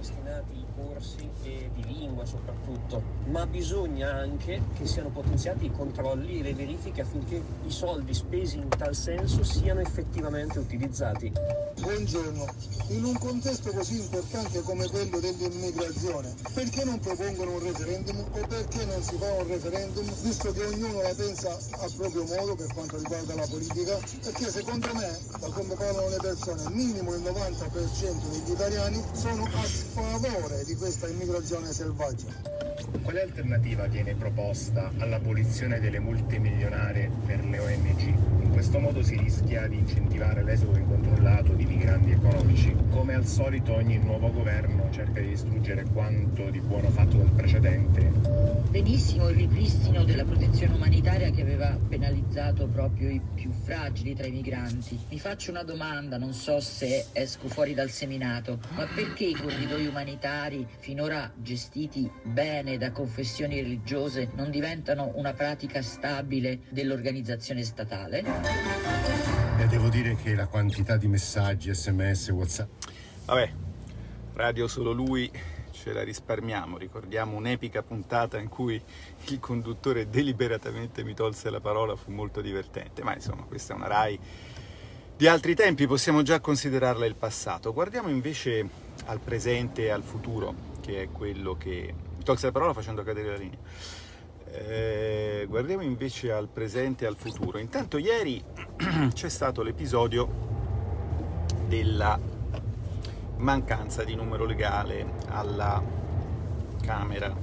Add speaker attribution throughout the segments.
Speaker 1: ripristinati i corsi di lingua soprattutto, ma bisogna anche che siano potenziati i controlli e le verifiche affinché i soldi spesi in tal senso siano effettivamente utilizzati.
Speaker 2: Buongiorno, in un contesto così importante come quello dell'immigrazione, perché non propongono un referendum o perché non si fa un referendum, visto che ognuno la pensa a proprio modo per quanto riguarda la politica? Perché secondo me, da come parlano le persone, minimo il 90% degli italiani sono a sfavore di questa immigrazione selvaggia.
Speaker 3: Quale alternativa viene proposta all'abolizione delle multe milionarie per le ONG? In questo modo si rischia di incentivare l'esodo incontrollato di migranti economici. Come al solito ogni nuovo governo cerca di distruggere quanto di buono fatto dal precedente.
Speaker 4: Benissimo il ripristino della protezione umanitaria che aveva penalizzato proprio i più fragili tra i migranti. Mi faccio una domanda, non so se esco fuori dal seminato, ma perché i corridoi umanitari finora gestiti bene da confessioni religiose non diventano una pratica stabile dell'organizzazione statale?
Speaker 5: E devo dire che la quantità di messaggi, sms, whatsapp...
Speaker 6: Vabbè, radio solo lui ce la risparmiamo. Ricordiamo un'epica puntata in cui il conduttore deliberatamente mi tolse la parola, fu molto divertente. Ma insomma, questa è una RAI di altri tempi, possiamo già considerarla il passato. Guardiamo invece al presente e al futuro, che è quello che tolse la parola facendo cadere la linea. Eh, guardiamo invece al presente e al futuro. Intanto ieri c'è stato l'episodio della mancanza di numero legale alla Camera.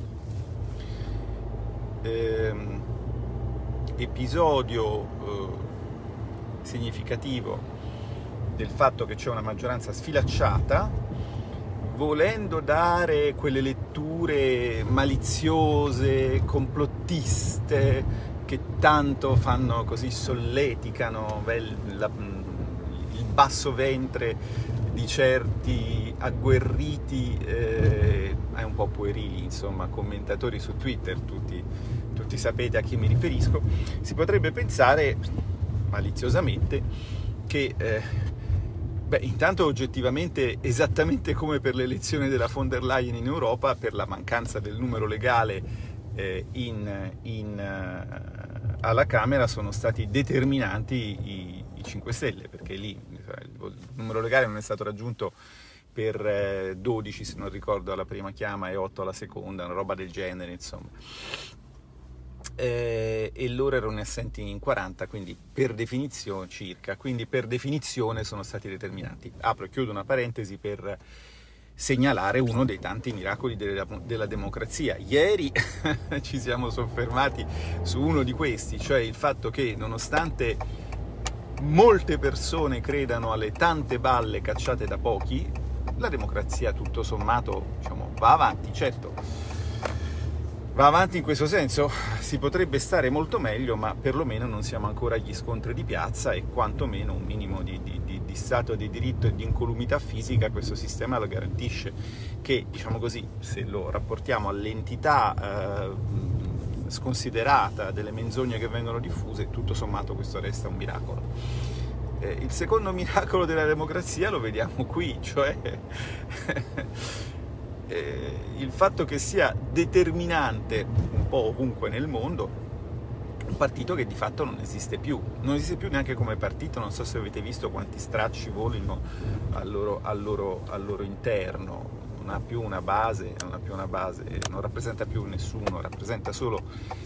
Speaker 6: Eh, episodio eh, significativo del fatto che c'è una maggioranza sfilacciata volendo dare quelle letture maliziose, complottiste, che tanto fanno così solleticano il basso ventre di certi agguerriti eh, è un po' puerili, insomma, commentatori su Twitter, tutti, tutti sapete a chi mi riferisco, si potrebbe pensare maliziosamente che eh, Beh, intanto oggettivamente, esattamente come per l'elezione della von der Leyen in Europa, per la mancanza del numero legale eh, in, in, uh, alla Camera sono stati determinanti i, i, 5 Stelle, perché lì il numero legale non è stato raggiunto per eh, 12, se non ricordo, alla prima chiama e 8 alla seconda, una roba del genere, insomma eh, e loro erano assenti in 40, quindi per definizione circa, quindi per definizione sono stati determinati. Apro e chiudo una parentesi per segnalare uno dei tanti miracoli della, della democrazia. Ieri ci siamo soffermati su uno di questi, cioè il fatto che nonostante molte persone credano alle tante balle cacciate da pochi, la democrazia tutto sommato diciamo, va avanti, certo va avanti in questo senso. Si potrebbe stare molto meglio, ma perlomeno non siamo ancora agli scontri di piazza e quantomeno un minimo di, di, di, di stato di diritto e di incolumità fisica questo sistema lo garantisce. Che, diciamo così, se lo rapportiamo all'entità eh, sconsiderata delle menzogne che vengono diffuse, tutto sommato questo resta un miracolo. Eh, il secondo miracolo della democrazia lo vediamo qui, cioè eh, il fatto che sia determinante un po' ovunque nel mondo un partito che di fatto non esiste più, non esiste più neanche come partito, non so se avete visto quanti stracci volino al loro, al loro, al loro interno, non ha più una base, non ha più una base, non rappresenta più nessuno, rappresenta solo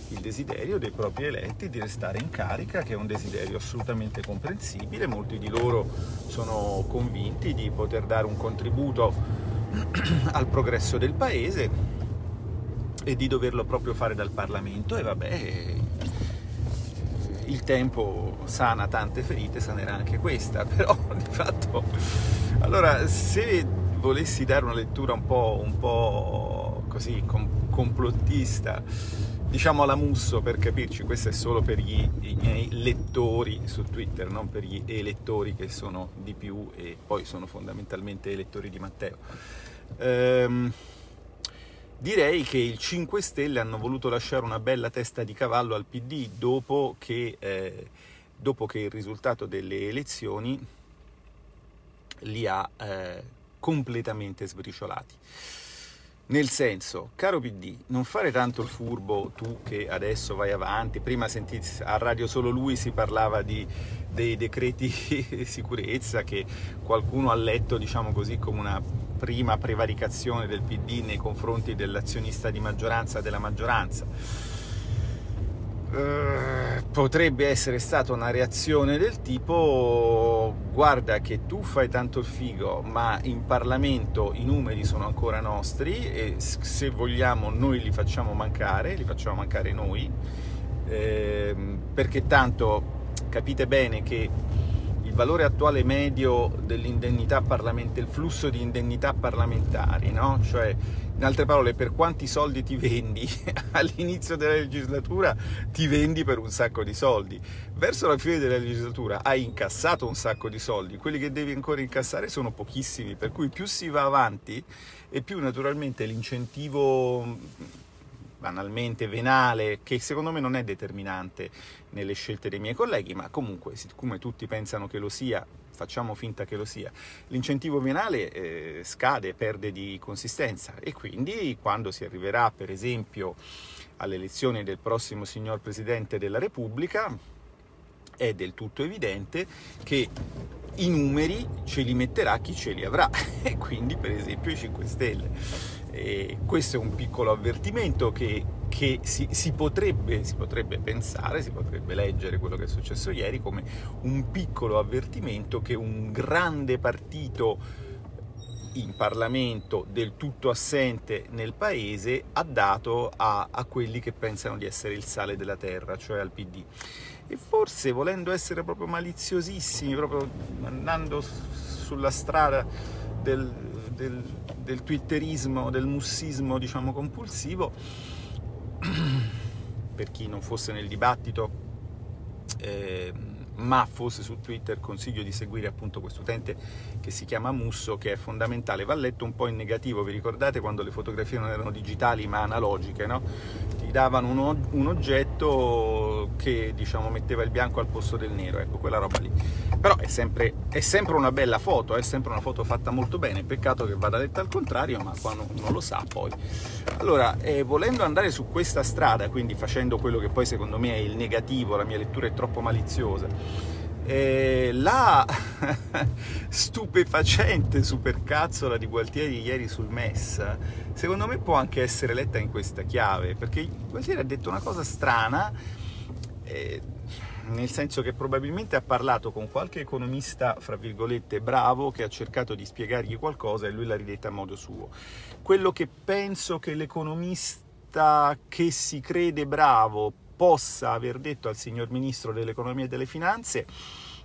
Speaker 6: il desiderio dei propri eletti di restare in carica, che è un desiderio assolutamente comprensibile, molti di loro sono convinti di poter dare un contributo al progresso del paese e di doverlo proprio fare dal Parlamento. E vabbè il tempo sana tante ferite, sanerà anche questa, però di fatto allora se volessi dare una lettura un po', un po così com- complottista diciamo alla Musso per capirci, questo è solo per gli, i miei lettori su Twitter, non per gli elettori che sono di più e poi sono fondamentalmente elettori di Matteo. Ehm, direi che i 5 Stelle hanno voluto lasciare una bella testa di cavallo al PD dopo che, eh, dopo che il risultato delle elezioni li ha eh, completamente sbriciolati. Nel senso, caro PD, non fare tanto il furbo tu che adesso vai avanti. Prima sentite a Radio Solo Lui si parlava di, dei decreti sicurezza che qualcuno ha letto, diciamo così, come una prima prevaricazione del PD nei confronti dell'azionista di maggioranza della maggioranza eh, potrebbe essere stata una reazione del tipo guarda che tu fai tanto il figo ma in Parlamento i numeri sono ancora nostri e se vogliamo noi li facciamo mancare, li facciamo mancare noi eh, perché tanto capite bene che valore attuale medio dell'indennità parlamentare, il flusso di indennità parlamentari, no? cioè in altre parole, per quanti soldi ti vendi all'inizio della legislatura, ti vendi per un sacco di soldi. Verso la fine della legislatura hai incassato un sacco di soldi, quelli che devi ancora incassare sono pochissimi, per cui più si va avanti e più naturalmente l'incentivo banalmente venale, che secondo me non è determinante nelle scelte dei miei colleghi, ma comunque, siccome tutti pensano che lo sia, facciamo finta che lo sia, l'incentivo venale eh, scade, perde di consistenza e quindi quando si arriverà per esempio alle elezioni del prossimo signor Presidente della Repubblica è del tutto evidente che i numeri ce li metterà chi ce li avrà e quindi per esempio i 5 Stelle. E questo è un piccolo avvertimento che, che si, si, potrebbe, si, potrebbe, pensare, si potrebbe leggere quello che è successo ieri come un piccolo avvertimento che un grande partito in Parlamento del tutto assente nel paese ha dato a, a quelli che pensano di essere il sale della terra, cioè al PD. E forse volendo essere proprio maliziosissimi, proprio andando sulla strada del, del, del twitterismo, del mussismo diciamo compulsivo, per chi non fosse nel dibattito, eh, ma fosse su Twitter, consiglio di seguire appunto questo utente che si chiama Musso, che è fondamentale. Va letto un po' in negativo, vi ricordate quando le fotografie non erano digitali ma analogiche, no? Ti davano un, un oggetto che diciamo metteva il bianco al posto del nero, ecco quella roba lì. Però è sempre, è sempre una bella foto, è sempre una foto fatta molto bene, peccato che vada detta al contrario, ma qua non, non lo sa poi. Allora, eh, volendo andare su questa strada, quindi facendo quello che poi secondo me è il negativo, la mia lettura è troppo maliziosa, eh, la stupefacente supercazzola di Gualtieri ieri sul MES, secondo me può anche essere letta in questa chiave, perché Gualtieri ha detto una cosa strana, eh, nel senso che probabilmente ha parlato con qualche economista, fra virgolette, bravo, che ha cercato di spiegargli qualcosa e lui l'ha ridetta a modo suo. Quello che penso che l'economista che si crede bravo possa aver detto al signor Ministro dell'Economia e delle Finanze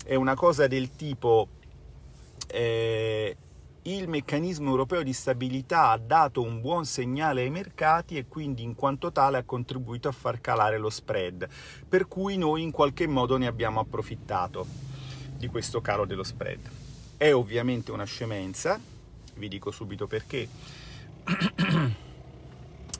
Speaker 6: è una cosa del tipo eh, il meccanismo europeo di stabilità ha dato un buon segnale ai mercati e quindi in quanto tale ha contribuito a far calare lo spread, per cui noi in qualche modo ne abbiamo approfittato di questo calo dello spread. È ovviamente una scemenza, vi dico subito perché.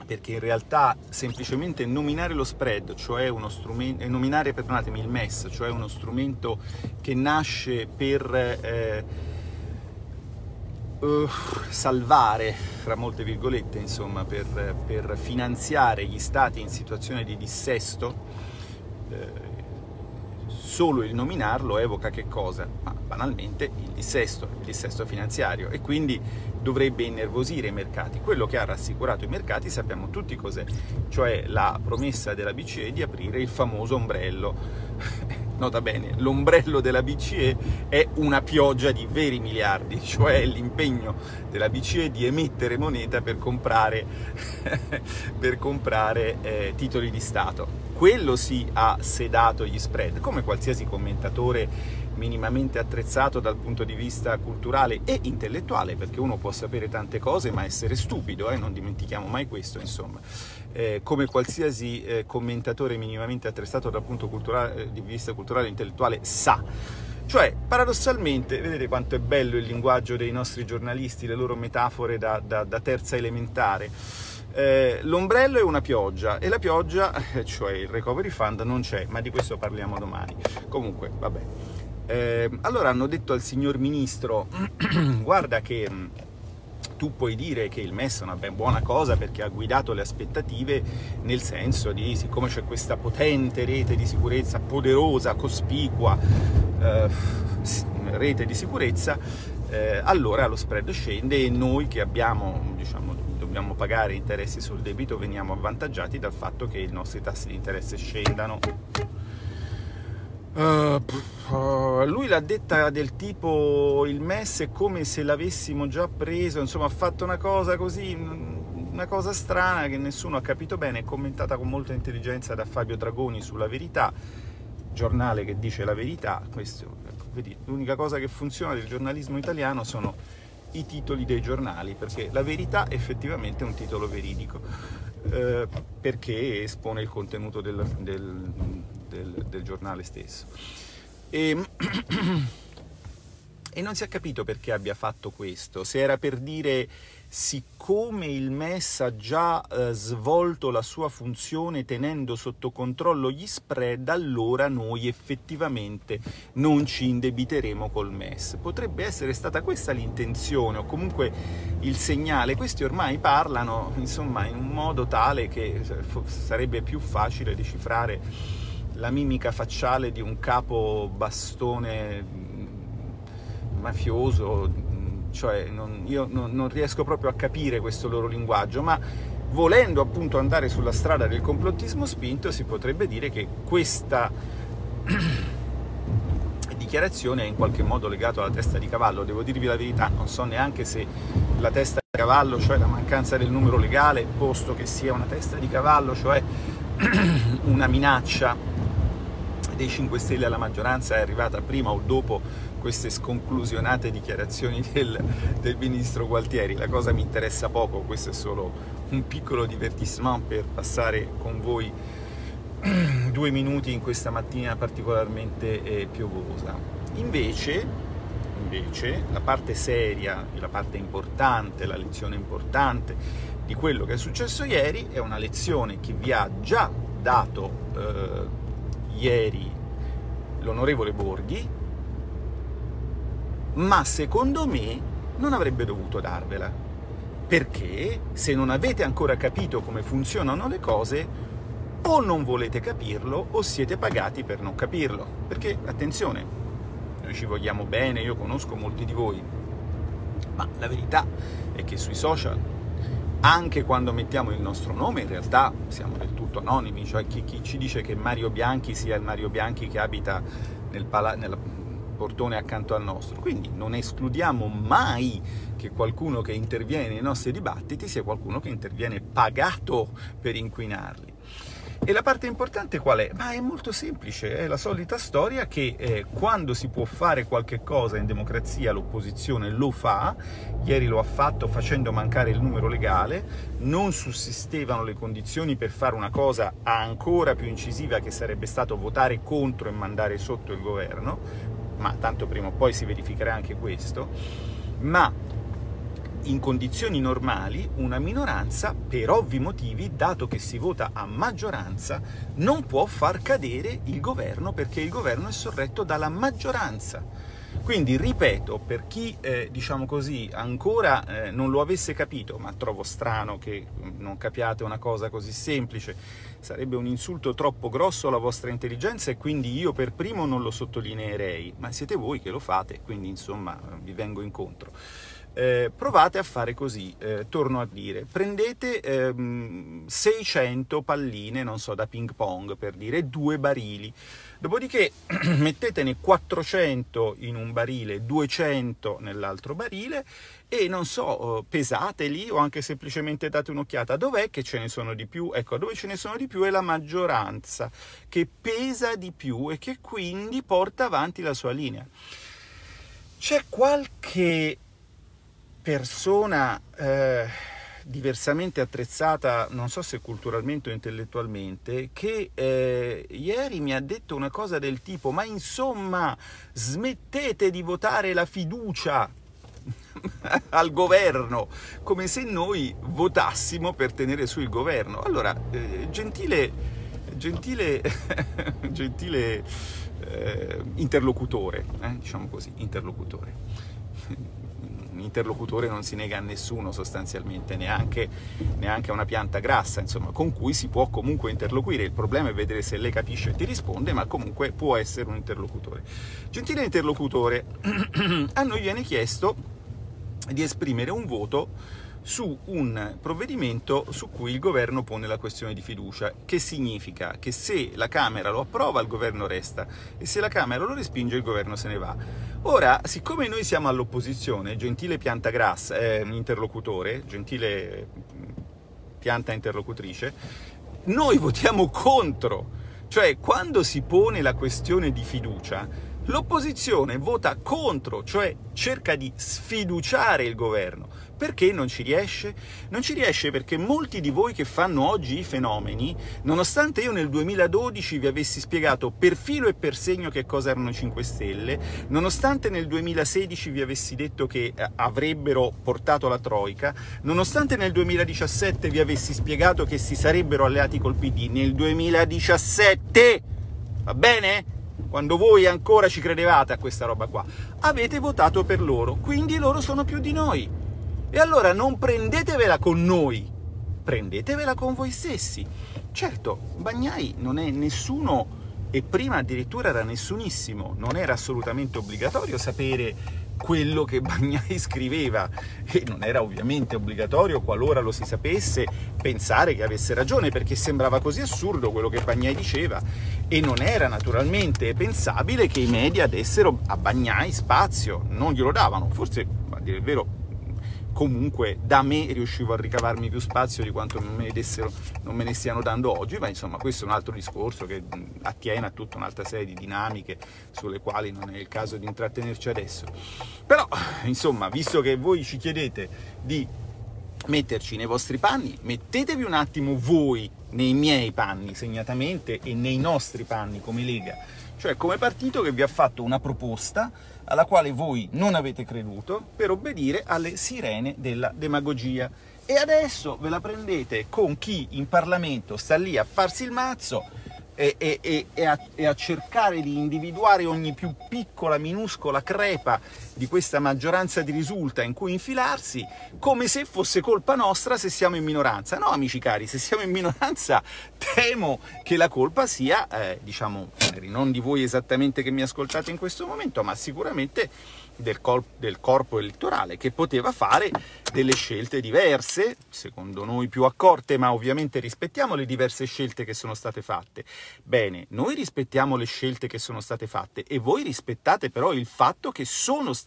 Speaker 6: perché in realtà semplicemente nominare lo spread, cioè uno strumento, eh, nominare, perdonatemi, il MES, cioè uno strumento che nasce per eh, uh, salvare, fra molte virgolette, insomma, per, per, finanziare gli stati in situazione di dissesto, eh, solo il nominarlo evoca che cosa? Ma banalmente il dissesto, il dissesto finanziario e quindi dovrebbe innervosire i mercati. Quello che ha rassicurato i mercati sappiamo tutti cos'è, cioè la promessa della BCE di aprire il famoso ombrello. Nota bene, l'ombrello della BCE è una pioggia di veri miliardi, cioè l'impegno della BCE di emettere moneta per comprare, per comprare eh, titoli di Stato. Quello sì ha sedato gli spread, come qualsiasi commentatore minimamente attrezzato dal punto di vista culturale e intellettuale, perché uno può sapere tante cose ma essere stupido, eh? non dimentichiamo mai questo, insomma. Eh, come qualsiasi eh, commentatore minimamente attrezzato dal punto eh, di vista culturale e intellettuale sa. Cioè, paradossalmente, vedete quanto è bello il linguaggio dei nostri giornalisti, le loro metafore da, da, da terza elementare. Eh, l'ombrello è una pioggia e la pioggia, cioè il recovery fund, non c'è, ma di questo parliamo domani. Comunque, vabbè. Eh, allora hanno detto al signor ministro, guarda che tu puoi dire che il MES è una ben buona cosa perché ha guidato le aspettative nel senso di siccome c'è questa potente rete di sicurezza, poderosa, cospicua eh, rete di sicurezza, eh, allora lo spread scende e noi che abbiamo, diciamo, dobbiamo pagare interessi sul debito veniamo avvantaggiati dal fatto che i nostri tassi di interesse scendano. Uh, uh, lui l'ha detta del tipo il MES è come se l'avessimo già preso, insomma ha fatto una cosa così, una cosa strana che nessuno ha capito bene, è commentata con molta intelligenza da Fabio Dragoni sulla verità, giornale che dice la verità, questo, ecco, l'unica cosa che funziona del giornalismo italiano sono i titoli dei giornali, perché la verità effettivamente è un titolo veridico, eh, perché espone il contenuto del, del del, del giornale stesso. E, e non si è capito perché abbia fatto questo, se era per dire siccome il MES ha già eh, svolto la sua funzione tenendo sotto controllo gli spread, allora noi effettivamente non ci indebiteremo col MES. Potrebbe essere stata questa l'intenzione o comunque il segnale. Questi ormai parlano insomma in un modo tale che eh, sarebbe più facile decifrare la mimica facciale di un capo bastone mm, mafioso, mm, cioè non, io non, non riesco proprio a capire questo loro linguaggio, ma volendo appunto andare sulla strada del complottismo spinto si potrebbe dire che questa dichiarazione è in qualche modo legata alla testa di cavallo. Devo dirvi la verità, non so neanche se la testa di cavallo, cioè la mancanza del numero legale, posto che sia una testa di cavallo, cioè una minaccia dei 5 Stelle alla maggioranza è arrivata prima o dopo queste sconclusionate dichiarazioni del, del ministro Gualtieri. La cosa mi interessa poco, questo è solo un piccolo divertissement per passare con voi due minuti in questa mattina particolarmente eh, piovosa. Invece, invece, la parte seria, la parte importante, la lezione importante di quello che è successo ieri è una lezione che vi ha già dato eh, ieri l'onorevole Borghi, ma secondo me non avrebbe dovuto darvela, perché se non avete ancora capito come funzionano le cose, o non volete capirlo o siete pagati per non capirlo. Perché, attenzione, noi ci vogliamo bene, io conosco molti di voi, ma la verità è che sui social anche quando mettiamo il nostro nome, in realtà siamo del tutto anonimi, cioè chi, chi ci dice che Mario Bianchi sia il Mario Bianchi che abita nel, pala- nel portone accanto al nostro. Quindi non escludiamo mai che qualcuno che interviene nei nostri dibattiti sia qualcuno che interviene pagato per inquinarli. E la parte importante qual è? Ma è molto semplice, è la solita storia che eh, quando si può fare qualche cosa in democrazia l'opposizione lo fa, ieri lo ha fatto facendo mancare il numero legale, non sussistevano le condizioni per fare una cosa ancora più incisiva che sarebbe stato votare contro e mandare sotto il governo, ma tanto prima o poi si verificherà anche questo, ma in condizioni normali una minoranza, per ovvi motivi, dato che si vota a maggioranza, non può far cadere il governo perché il governo è sorretto dalla maggioranza. Quindi, ripeto, per chi, eh, diciamo così, ancora eh, non lo avesse capito, ma trovo strano che mm, non capiate una cosa così semplice, sarebbe un insulto troppo grosso alla vostra intelligenza e quindi io per primo non lo sottolineerei, ma siete voi che lo fate, quindi insomma vi vengo incontro eh, provate a fare così, eh, torno a dire, prendete ehm, 600 palline, non so, da ping pong per dire, due barili, dopodiché mettetene 400 in un barile, 200 nell'altro barile e non so, pesateli o anche semplicemente date un'occhiata, dov'è che ce ne sono di più? Ecco, dove ce ne sono di più è la maggioranza, che pesa di più e che quindi porta avanti la sua linea. C'è qualche persona eh, diversamente attrezzata, non so se culturalmente o intellettualmente, che eh, ieri mi ha detto una cosa del tipo, ma insomma smettete di votare la fiducia al governo, come se noi votassimo per tenere su il governo. Allora, eh, gentile, gentile, gentile eh, interlocutore, eh, diciamo così, interlocutore interlocutore non si nega a nessuno sostanzialmente, neanche, neanche a una pianta grassa, insomma, con cui si può comunque interloquire. Il problema è vedere se lei capisce e ti risponde, ma comunque può essere un interlocutore. Gentile interlocutore, a noi viene chiesto di esprimere un voto su un provvedimento su cui il governo pone la questione di fiducia, che significa che se la Camera lo approva il governo resta e se la Camera lo respinge il governo se ne va. Ora, siccome noi siamo all'opposizione, gentile pianta grassa, eh, interlocutore, gentile pianta interlocutrice, noi votiamo contro, cioè quando si pone la questione di fiducia, l'opposizione vota contro, cioè cerca di sfiduciare il governo. Perché non ci riesce? Non ci riesce perché molti di voi che fanno oggi i fenomeni, nonostante io nel 2012 vi avessi spiegato per filo e per segno che cosa erano i 5 Stelle, nonostante nel 2016 vi avessi detto che eh, avrebbero portato la Troica, nonostante nel 2017 vi avessi spiegato che si sarebbero alleati col PD, nel 2017, va bene? Quando voi ancora ci credevate a questa roba qua, avete votato per loro, quindi loro sono più di noi. E allora non prendetevela con noi, prendetevela con voi stessi. Certo, Bagnai non è nessuno e prima addirittura era nessunissimo, non era assolutamente obbligatorio sapere quello che Bagnai scriveva. E non era ovviamente obbligatorio, qualora lo si sapesse, pensare che avesse ragione perché sembrava così assurdo quello che Bagnai diceva. E non era naturalmente pensabile che i media dessero a Bagnai spazio, non glielo davano, forse a dire il vero comunque da me riuscivo a ricavarmi più spazio di quanto non me ne, dessero, non me ne stiano dando oggi, ma insomma questo è un altro discorso che attiene a tutta un'altra serie di dinamiche sulle quali non è il caso di intrattenerci adesso. Però, insomma, visto che voi ci chiedete di metterci nei vostri panni, mettetevi un attimo voi nei miei panni segnatamente e nei nostri panni come Lega, cioè come partito che vi ha fatto una proposta alla quale voi non avete creduto per obbedire alle sirene della demagogia. E adesso ve la prendete con chi in Parlamento sta lì a farsi il mazzo e, e, e, a, e, a, cercare di individuare ogni più piccola, minuscola crepa di questa maggioranza di risulta in cui infilarsi, come se fosse colpa nostra se siamo in minoranza. No, amici cari, se siamo in minoranza temo che la colpa sia, eh, diciamo, non di voi esattamente che mi ascoltate in questo momento, ma sicuramente del, col- del, corpo elettorale che poteva fare delle scelte diverse, secondo noi più accorte, ma ovviamente rispettiamo le diverse scelte che sono state fatte. Bene, noi rispettiamo le scelte che sono state fatte e voi rispettate però il fatto che sono state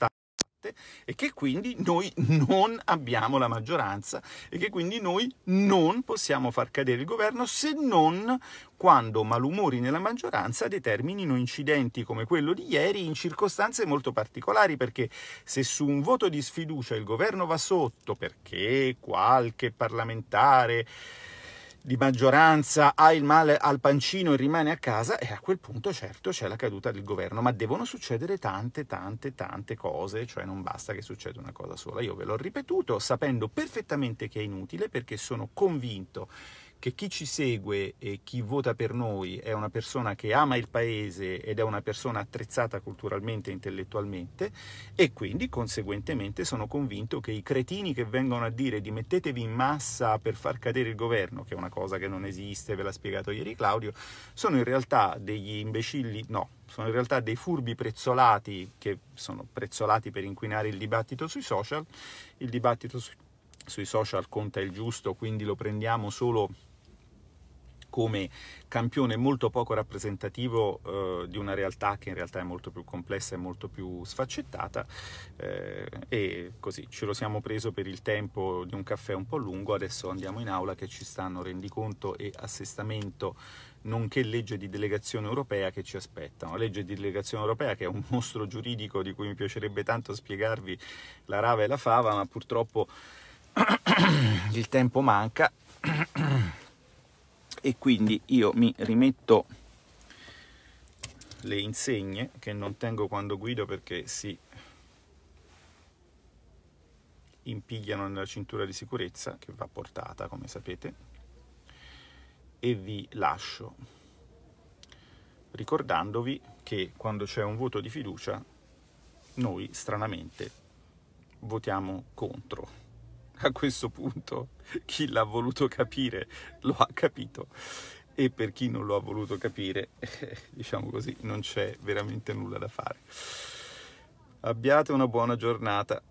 Speaker 6: e che quindi noi non abbiamo la maggioranza e che quindi noi non possiamo far cadere il governo se non quando malumori nella maggioranza determinino incidenti come quello di ieri in circostanze molto particolari perché se su un voto di sfiducia il governo va sotto perché qualche parlamentare di maggioranza ha il male al pancino e rimane a casa, e a quel punto certo c'è la caduta del governo, ma devono succedere tante, tante, tante cose, cioè non basta che succeda una cosa sola. Io ve l'ho ripetuto sapendo perfettamente che è inutile perché sono convinto che chi ci segue e chi vota per noi è una persona che ama il paese ed è una persona attrezzata culturalmente e intellettualmente e quindi conseguentemente sono convinto che i cretini che vengono a dire di mettetevi in massa per far cadere il governo, che è una cosa che non esiste, ve l'ha spiegato ieri Claudio, sono in realtà degli imbecilli, no, sono in realtà dei furbi prezzolati che sono prezzolati per inquinare il dibattito sui social, il dibattito su, sui social conta il giusto, quindi lo prendiamo solo come campione molto poco rappresentativo eh, di una realtà che in realtà è molto più complessa e molto più sfaccettata eh, e così ce lo siamo preso per il tempo di un caffè un po' lungo, adesso andiamo in aula che ci stanno rendiconto e assestamento nonché legge di delegazione europea che ci aspettano. Legge di delegazione europea che è un mostro giuridico di cui mi piacerebbe tanto spiegarvi la rava e la fava, ma purtroppo il tempo manca e quindi io mi rimetto le insegne che non tengo quando guido perché si impigliano nella cintura di sicurezza che va portata come sapete e vi lascio ricordandovi che quando c'è un voto di fiducia noi stranamente votiamo contro. A questo punto chi l'ha voluto capire lo ha capito e per chi non lo ha voluto capire, diciamo così, non c'è veramente nulla da fare. Abbiate una buona giornata.